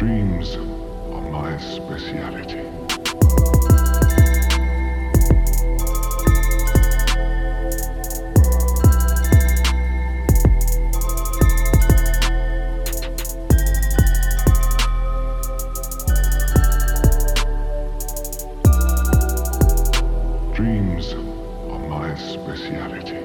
Dreams are my speciality. Dreams are my speciality.